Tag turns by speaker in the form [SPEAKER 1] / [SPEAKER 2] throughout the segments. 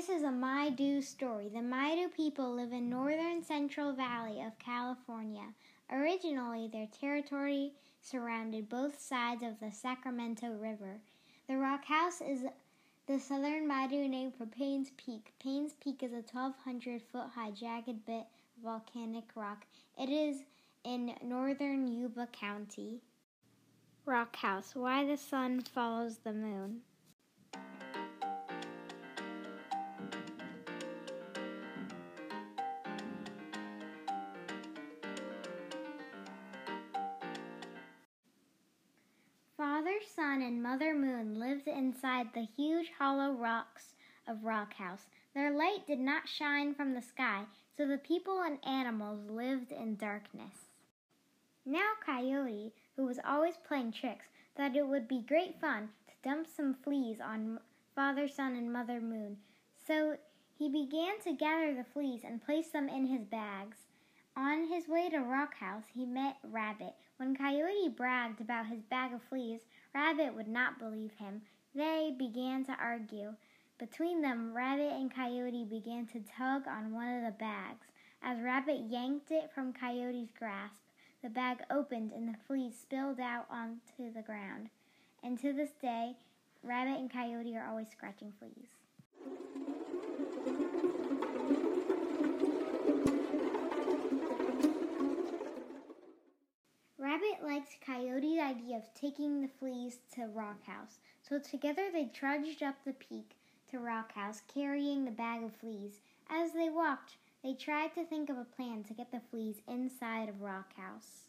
[SPEAKER 1] This is a Maidu story. The Maidu people live in northern central valley of California. Originally, their territory surrounded both sides of the Sacramento River. The rock house is the southern Maidu name for Paynes Peak. Paynes Peak is a 1,200 foot high jagged bit of volcanic rock. It is in northern Yuba County. Rock House Why the Sun Follows the Moon. Father Sun and Mother Moon lived inside the huge hollow rocks of Rock House. Their light did not shine from the sky, so the people and animals lived in darkness. Now Coyote, who was always playing tricks, thought it would be great fun to dump some fleas on Father Sun and Mother Moon. So he began to gather the fleas and place them in his bags. On his way to Rock House, he met Rabbit. When Coyote bragged about his bag of fleas, Rabbit would not believe him. They began to argue. Between them, Rabbit and Coyote began to tug on one of the bags. As Rabbit yanked it from Coyote's grasp, the bag opened and the fleas spilled out onto the ground. And to this day, Rabbit and Coyote are always scratching fleas. Coyote's idea of taking the fleas to Rock House, so together they trudged up the peak to Rock House, carrying the bag of fleas. As they walked, they tried to think of a plan to get the fleas inside of Rock House.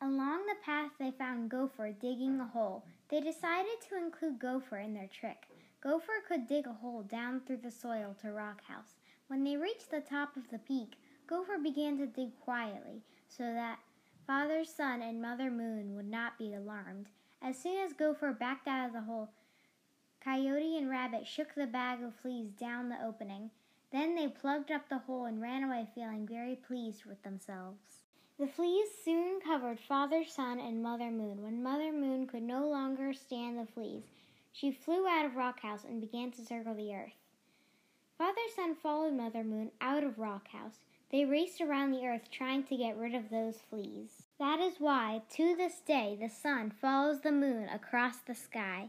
[SPEAKER 1] Along the path, they found Gopher digging a hole. They decided to include Gopher in their trick. Gopher could dig a hole down through the soil to Rock House. When they reached the top of the peak, Gopher began to dig quietly so that Father Sun and Mother Moon would not be alarmed. As soon as Gopher backed out of the hole, Coyote and Rabbit shook the bag of fleas down the opening. Then they plugged up the hole and ran away feeling very pleased with themselves. The fleas soon covered Father Sun and Mother Moon. When Mother Moon could no longer stand the fleas, she flew out of Rock House and began to circle the earth. Father Sun followed Mother Moon out of Rock House. They raced around the earth trying to get rid of those fleas. That is why, to this day, the sun follows the moon across the sky.